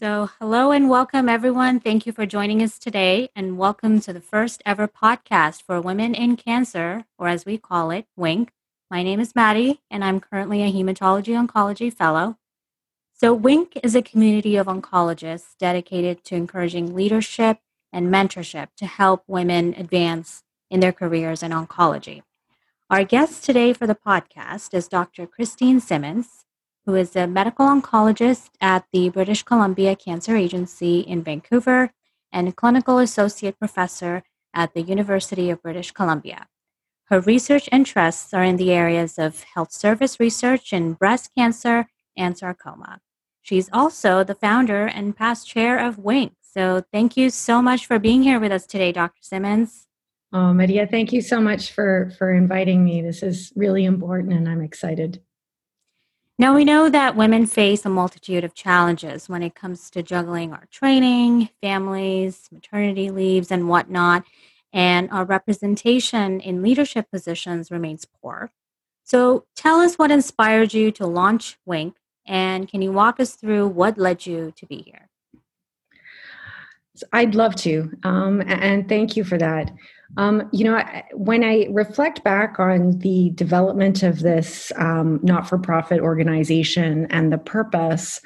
So, hello and welcome, everyone. Thank you for joining us today, and welcome to the first ever podcast for Women in Cancer, or as we call it, WINC. My name is Maddie, and I'm currently a hematology oncology fellow. So, WINC is a community of oncologists dedicated to encouraging leadership and mentorship to help women advance in their careers in oncology. Our guest today for the podcast is Dr. Christine Simmons who is a medical oncologist at the British Columbia Cancer Agency in Vancouver and clinical associate professor at the University of British Columbia. Her research interests are in the areas of health service research in breast cancer and sarcoma. She's also the founder and past chair of WINC. So thank you so much for being here with us today, Dr. Simmons. Oh, Maria, thank you so much for for inviting me. This is really important and I'm excited. Now, we know that women face a multitude of challenges when it comes to juggling our training, families, maternity leaves, and whatnot, and our representation in leadership positions remains poor. So, tell us what inspired you to launch WINC, and can you walk us through what led you to be here? I'd love to, um, and thank you for that. Um, you know, when I reflect back on the development of this um, not for profit organization and the purpose,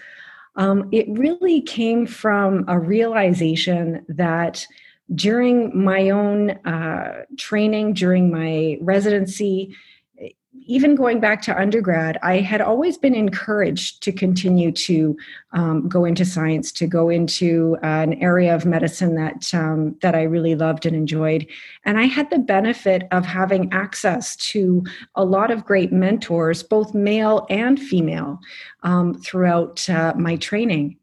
um, it really came from a realization that during my own uh, training, during my residency, even going back to undergrad, I had always been encouraged to continue to um, go into science, to go into uh, an area of medicine that um, that I really loved and enjoyed. And I had the benefit of having access to a lot of great mentors, both male and female, um, throughout uh, my training.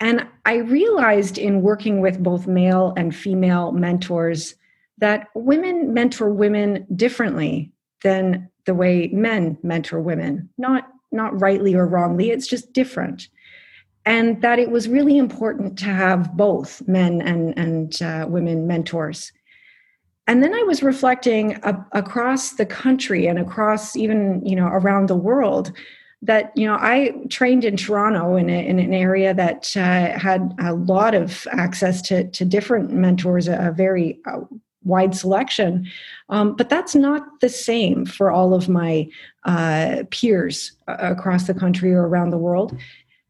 And I realized in working with both male and female mentors that women mentor women differently than the way men mentor women not not rightly or wrongly it's just different. And that it was really important to have both men and and uh, women mentors. And then i was reflecting across the country and across even you know around the world that you know i trained in toronto in, a, in an area that uh, had a lot of access to, to different mentors a, very uh, wide selection. Um, but that's not the same for all of my uh, peers uh, across the country or around the world.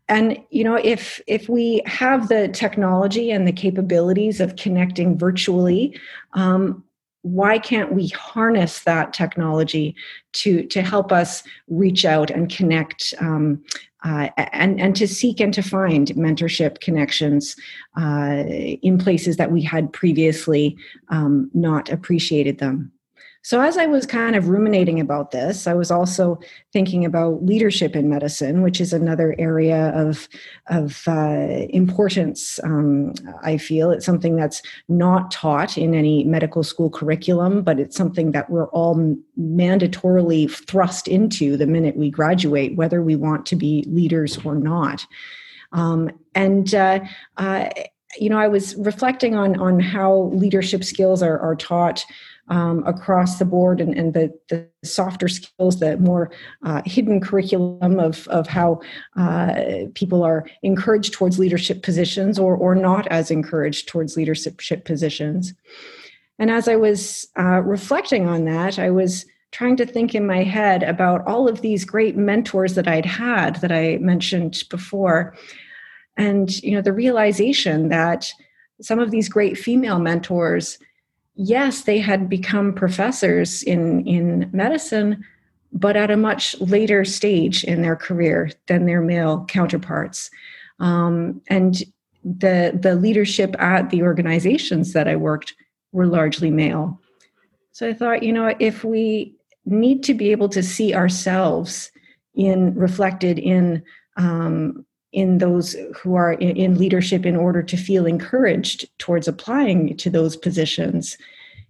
And you know, if if we have the technology and the capabilities of connecting virtually, um, why can't we harness that technology to to help us reach out and connect um, uh, and and to seek and to find mentorship connections uh, in places that we had previously um, not appreciated them. So, as I was kind of ruminating about this, I was also thinking about leadership in medicine, which is another area of, of uh, importance. Um, I feel it's something that's not taught in any medical school curriculum, but it's something that we're all mandatorily thrust into the minute we graduate, whether we want to be leaders or not. Um, and uh, uh, you know, I was reflecting on on how leadership skills are, are taught um, across the board and, and the, the softer skills, the more uh, hidden curriculum of, of how uh, people are encouraged towards leadership positions or, or not as encouraged towards leadership positions. And as I was uh, reflecting on that, I was trying to think in my head about all of these great mentors that I'd had that I mentioned before. And, you know, the realization that some of these great female mentors yes, they had become professors in, in medicine, but at a much later stage in their career than their male counterparts. Um, and the, the leadership at the organizations that I worked were largely male. So I thought, you know, if we need to be able to see ourselves in reflected in um, in those who are in, leadership in order to feel encouraged towards applying to those positions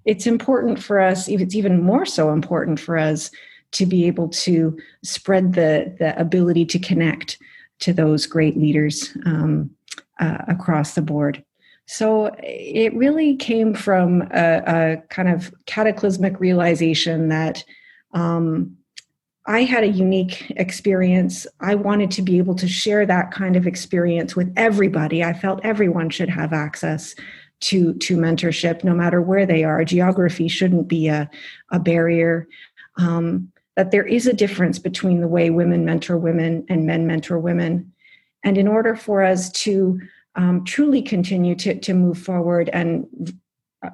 it's important for us it's even more so important for us to be able to spread the the ability to connect to those great leaders um, uh, across the board. So it really came from a, a kind of cataclysmic realization that um, I had a unique experience. I wanted to be able to share that kind of experience with everybody. I felt everyone should have access to to mentorship, no matter where they are. Geography shouldn't be a, a barrier. Um, that there is a difference between the way women mentor women and men mentor women. And in order for us to um, truly continue to, to move forward and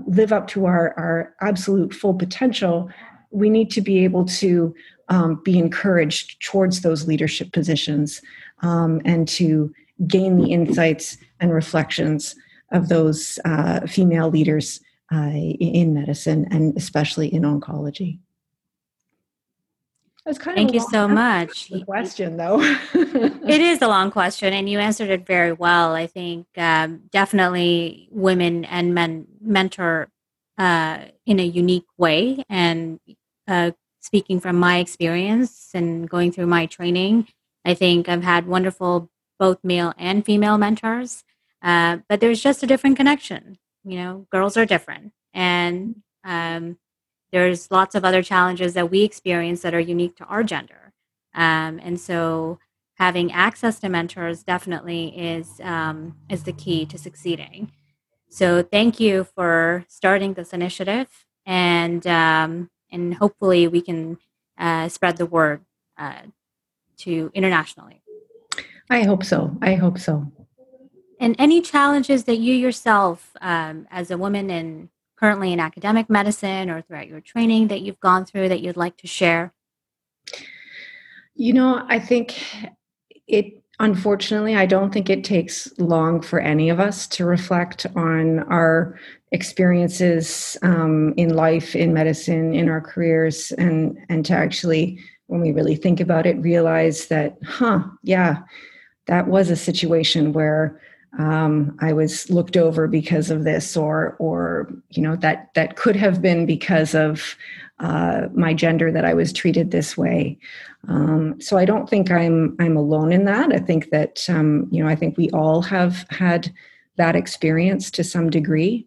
live up to our, our absolute full potential, we need to be able to um, be encouraged towards those leadership positions um, and to gain the insights and reflections of those uh, female leaders uh, in medicine and especially in oncology. That's kind Thank of you so much. Question though, it is a long question, and you answered it very well. I think um, definitely women and men mentor uh, in a unique way, and uh, speaking from my experience and going through my training, I think I've had wonderful both male and female mentors. Uh, but there's just a different connection. You know, girls are different, and um, there's lots of other challenges that we experience that are unique to our gender. Um, and so having access to mentors definitely is um, is the key to succeeding. So thank you for starting this initiative, and um, and hopefully we can uh, spread the word uh, to internationally. I hope so. I hope so. And any challenges that you yourself, um, as a woman in currently in academic medicine or throughout your training that you've gone through that you'd like to share? You know, I think it, unfortunately, I don't think it takes long for any of us to reflect on our experiences um, in life, in medicine, in our careers, and, and to actually, when we really think about it, realize that, huh, yeah, that was a situation where um, I was looked over because of this, or or you know that that could have been because of uh, my gender that I was treated this way. Um, so I don't think I'm I'm alone in that. I think that um, you know I think we all have had that experience to some degree.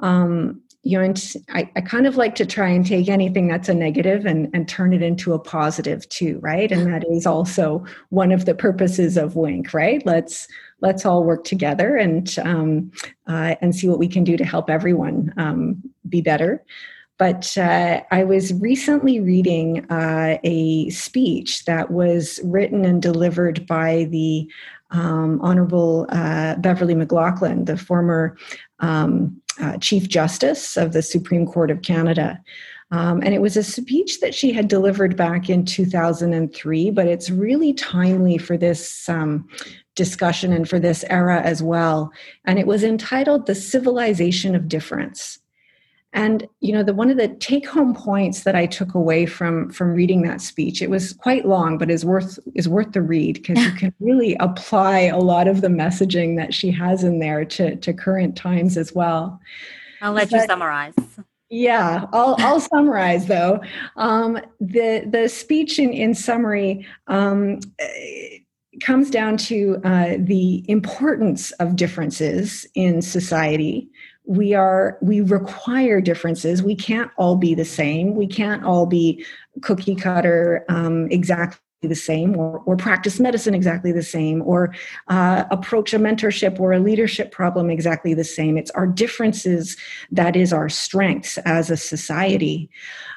Um, you know, and I, I kind of like to try and take anything that's a negative and, and turn it into a positive too, right? And that is also one of the purposes of WINC, right? Let's let's all work together and um, uh, and see what we can do to help everyone um, be better. But uh, I was recently reading uh, a speech that was written and delivered by the um, Honorable uh, Beverley McLachlin, the former um, uh, Chief Justice of the Supreme Court of Canada. Um, and it was a speech that she had delivered back in 2003, but it's really timely for this um, discussion and for this era as well. And it was entitled The Civilization of Difference. And you know, the one of the take-home points that I took away from from reading that speech, it was quite long, but is worth is worth the read because you can really apply a lot of the messaging that she has in there to, to current times as well. I'll let but, you summarize. Yeah, I'll, I'll summarize though. Um, the the speech in in summary um, comes down to uh, the importance of differences in society we are we require differences. We can't all be the same. We can't all be cookie cutter um, exactly the same or, or practice medicine exactly the same or uh, approach a mentorship or a leadership problem exactly the same. It's our differences that is our strengths as a society.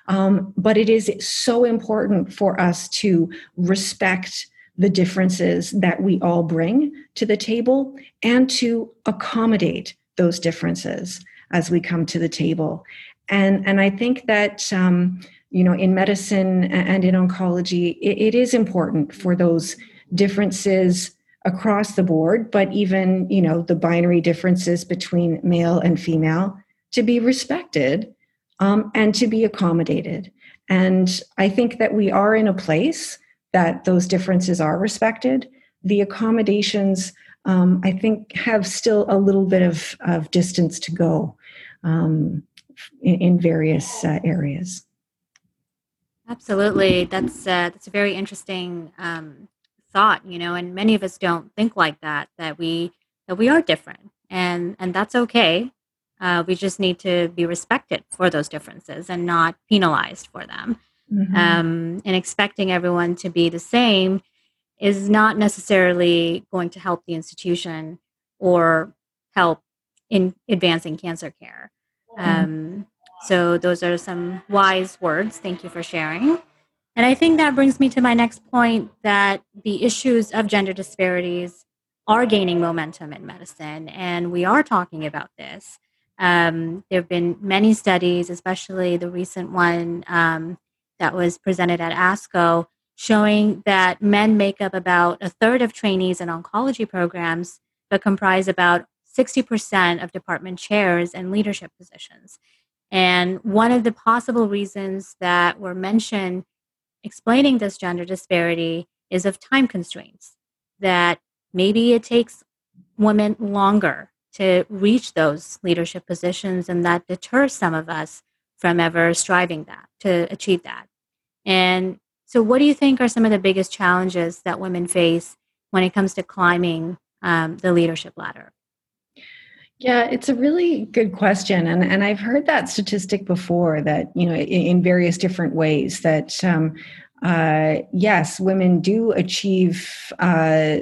Um, but it is so important for us to respect the differences that we all bring to the table and to accommodate those differences as we come to the table. And, and I think that, um, you know, in medicine and in oncology, it, it is important for those differences across the board, but even, you know, the binary differences between male and female to be respected um, and to be accommodated. And I think that we are in a place that those differences are respected. The accommodations um, I think have still a little bit of, of distance to go um, in, in, various uh, areas. Absolutely, that's uh, that's a very interesting um, thought, you know, and many of us don't think like that. That we that we are different, and and that's okay. Uh, we just need to be respected for those differences and not penalized for them. Mm-hmm. Um, and expecting everyone to be the same is not necessarily going to help the institution or help in advancing cancer care. Mm-hmm. Um, so, those are some wise words. Thank you for sharing. And I think that brings me to my next point that the issues of gender disparities are gaining momentum in medicine, and we are talking about this. Um, there have been many studies, especially the recent one um, that was presented at ASCO, showing that men make up about a third of trainees in oncology programs, but comprise about 60% of department chairs and leadership positions. And one of the possible reasons that were mentioned explaining this gender disparity is of time constraints, that maybe it takes women longer to reach those leadership positions, and that deters some of us from ever striving that to achieve that. And so, what do you think are some of the biggest challenges that women face when it comes to climbing um, the leadership ladder? Yeah, it's a really good question, and and I've heard that statistic before. That you know, in, in various different ways, that um, uh, yes, women do achieve. Uh,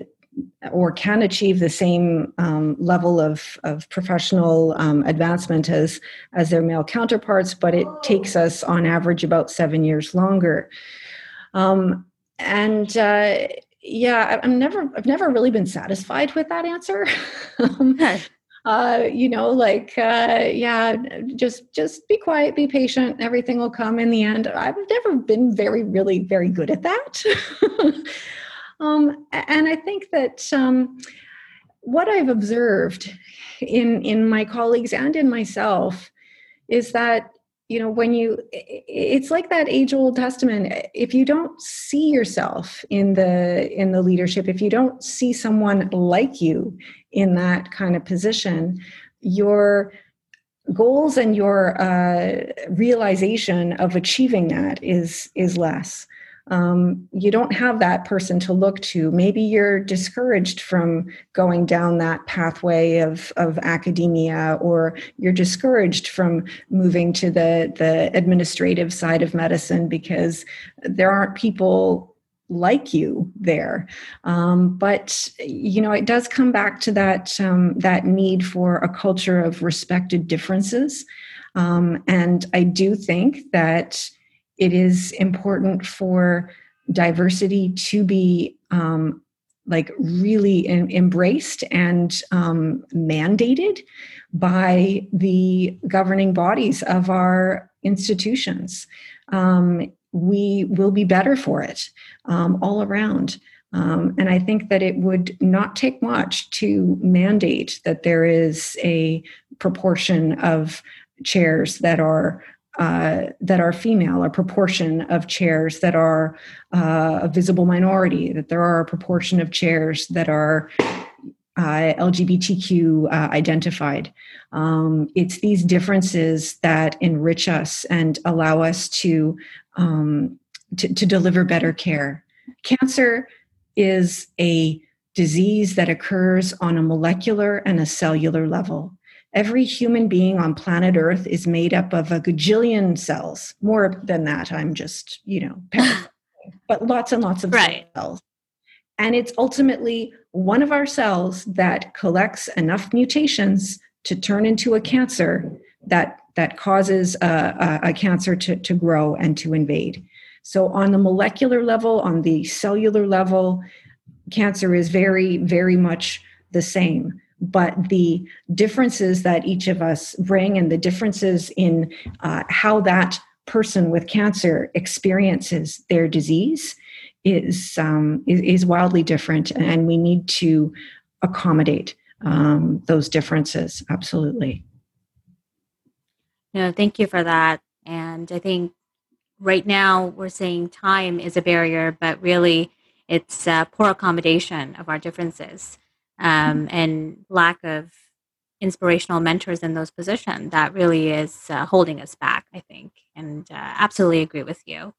or can achieve the same um, level of, of professional um, advancement as as their male counterparts, but it takes us on average about seven years longer. Um, and uh, yeah, I'm never I've never really been satisfied with that answer. Um, uh, you know, like uh, yeah, just just be quiet, be patient, everything will come in the end. I've never been very, really, very good at that. um, and I think that um, what I've observed in in my colleagues and in myself is that you know when you it's like that age old testament if you don't see yourself in the in the leadership if you don't see someone like you in that kind of position your goals and your uh, realization of achieving that is is less um, you don't have that person to look to. Maybe you're discouraged from going down that pathway of, of academia, or you're discouraged from moving to the, the administrative side of medicine because there aren't people like you there um, but you know it does come back to that um, that need for a culture of respected differences um, and i do think that it is important for diversity to be um, like really embraced and um, mandated by the governing bodies of our institutions. Um, we will be better for it um, all around. Um, and I think that it would not take much to mandate that there is a proportion of chairs that are uh, that are female, a proportion of chairs that are uh, a visible minority, that there are a proportion of chairs that are uh, LGBTQ uh, identified. Um, it's these differences that enrich us and allow us to, um, to, to deliver better care. Cancer is a disease that occurs on a molecular and a cellular level every human being on planet Earth is made up of a gajillion cells. More than that, I'm just, you know, but lots and lots of right. cells. And it's ultimately one of our cells that collects enough mutations to turn into a cancer that that causes a, a, a cancer to, to grow and to invade. So on the molecular level, on the cellular level, cancer is very, very much the same but the differences that each of us bring and the differences in uh, how that person with cancer experiences their disease is, um, is, is wildly different, and we need to accommodate um, those differences. Absolutely. No, thank you for that. And I think right now we're saying time is a barrier, but really it's uh, poor accommodation of our differences um, and lack of inspirational mentors in those positions that really is uh, holding us back i think and uh, absolutely agree with you.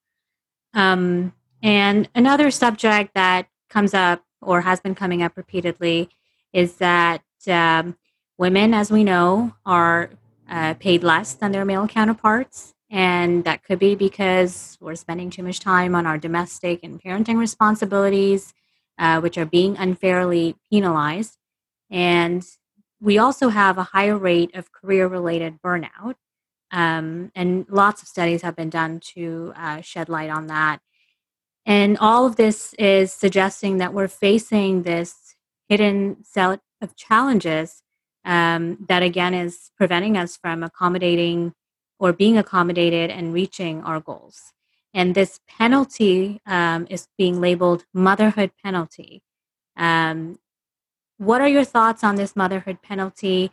Um, and another subject that comes up or has been coming up repeatedly is that um, women as we know are uh, paid less than their male counterparts And that could be because we're spending too much time on our domestic and parenting responsibilities, uh, which are being unfairly penalized. And we also have a higher rate of career related burnout. Um, and lots of studies have been done to uh, shed light on that. And all of this is suggesting that we're facing this hidden set of challenges um, that, again, is preventing us from accommodating or being accommodated and reaching our goals. And this penalty um, is being labeled motherhood penalty. Um, what are your thoughts on this motherhood penalty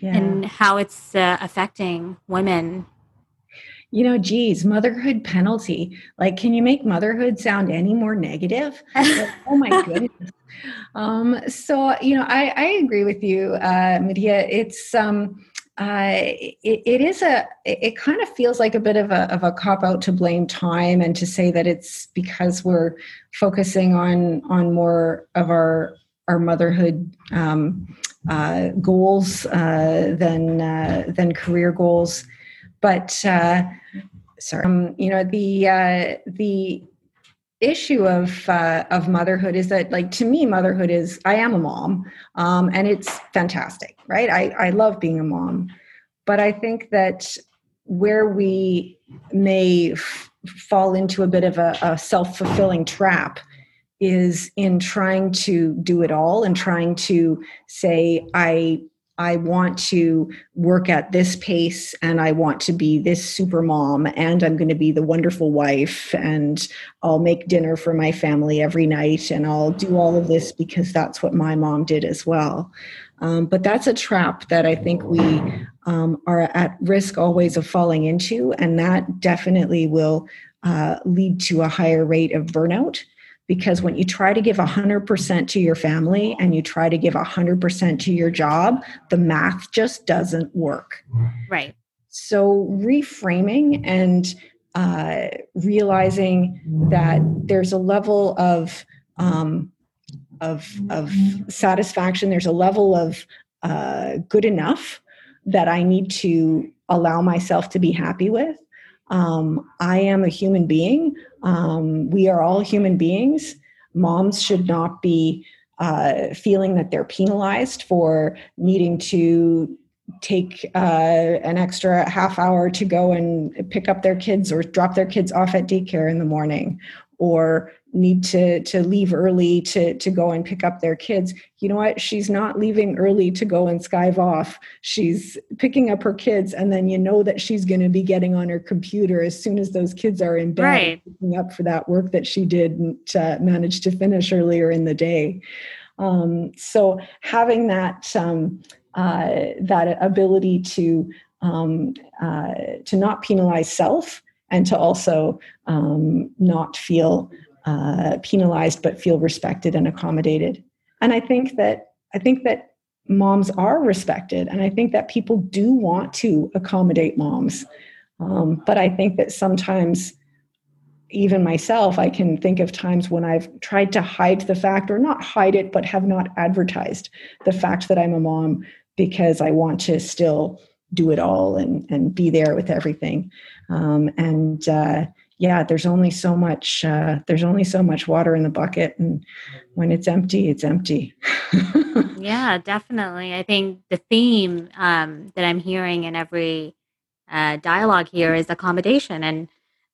yeah. and how it's uh, affecting women you know, geez, motherhood penalty. Like, can you make motherhood sound any more negative? Like, oh my goodness. Um, so, you know, I, I agree with you, uh, Medea. It's, um, it, it is a it kind of feels like a bit of a, of a cop out to blame time and to say that it's because we're focusing on on more of our our motherhood um, uh, goals uh, than uh, than career goals. But uh, sorry, um, you know the uh, the issue of uh, of motherhood is that like to me motherhood is I am a mom um, and it's fantastic, right? I I love being a mom, but I think that where we may f- fall into a bit of a, a self fulfilling trap is in trying to do it all and trying to say I I want to work at this pace and I want to be this super mom and I'm going to be the wonderful wife and I'll make dinner for my family every night and I'll do all of this because that's what my mom did as well. Um, but that's a trap that I think we um, are at risk always of falling into, and that definitely will uh, lead to a higher rate of burnout because when you try to give 100% to your family and you try to give 100% to your job the math just doesn't work. Right. So reframing and uh, realizing that there's a level of um, of of satisfaction there's a level of uh, good enough that i need to allow myself to be happy with. Um, I am a human being. Um, we are all human beings. Moms should not be uh, feeling that they're penalized for needing to take uh, an extra half hour to go and pick up their kids or drop their kids off at daycare in the morning or need to to leave early to to go and pick up their kids you know what? She's not leaving early to go and skive off. She's picking up her kids and then you know that she's going to be getting on her computer as soon as those kids are in bed right. picking up for that work that she didn't uh, manage to finish earlier in the day. Um, so having that um, uh, that ability to um, uh, to not penalize self and to also um, not feel uh, penalized but feel respected and accommodated. And i think that i think that moms are respected and i think that people do want to accommodate moms. Um, but i think that sometimes even myself i can think of times when i've tried to hide the fact or not hide it but have not advertised the fact that i'm a mom because i want to still do it all and and be there with everything. Um, and uh, yeah there's only so much uh, there's only so much water in the bucket and when it's empty it's empty. Yeah definitely. I think the theme um, that i'm hearing in every uh, dialogue here is accommodation. And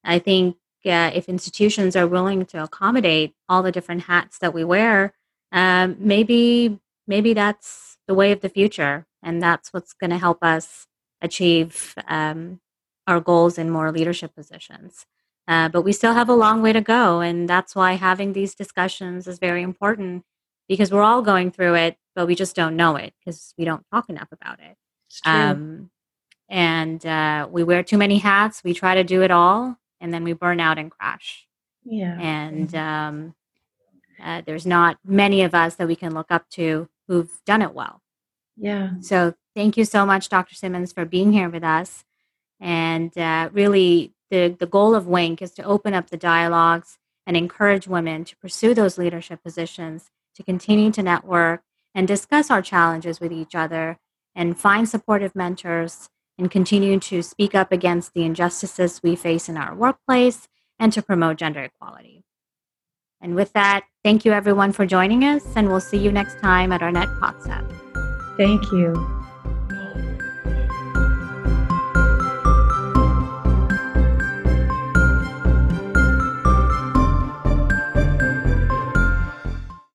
i think uh, if institutions are willing to accommodate all the different hats that we wear um, maybe maybe that's the way of the future and that's what's going to help us achieve um, our goals in more leadership positions. Uh, but we still have a long way to go. And that's why having these discussions is very important because we're all going through it, but we just don't know it because we don't talk enough about it. Um, and uh, we wear too many hats. We try to do it all, and then we burn out and crash. Yeah. And um, uh, there's not many of us that we can look up to who've done it well. Yeah. So thank you so much, Dr. Simmons, for being here with us. And uh, really, the, the goal of WINC is to open up the dialogues and encourage women to pursue those leadership positions, to continue to network and discuss our challenges with each other and find supportive mentors and continue to speak up against the injustices we face in our workplace and to promote gender equality. And with that, thank you everyone for joining us, and we'll see you next time at our Net Potsap. Thank you.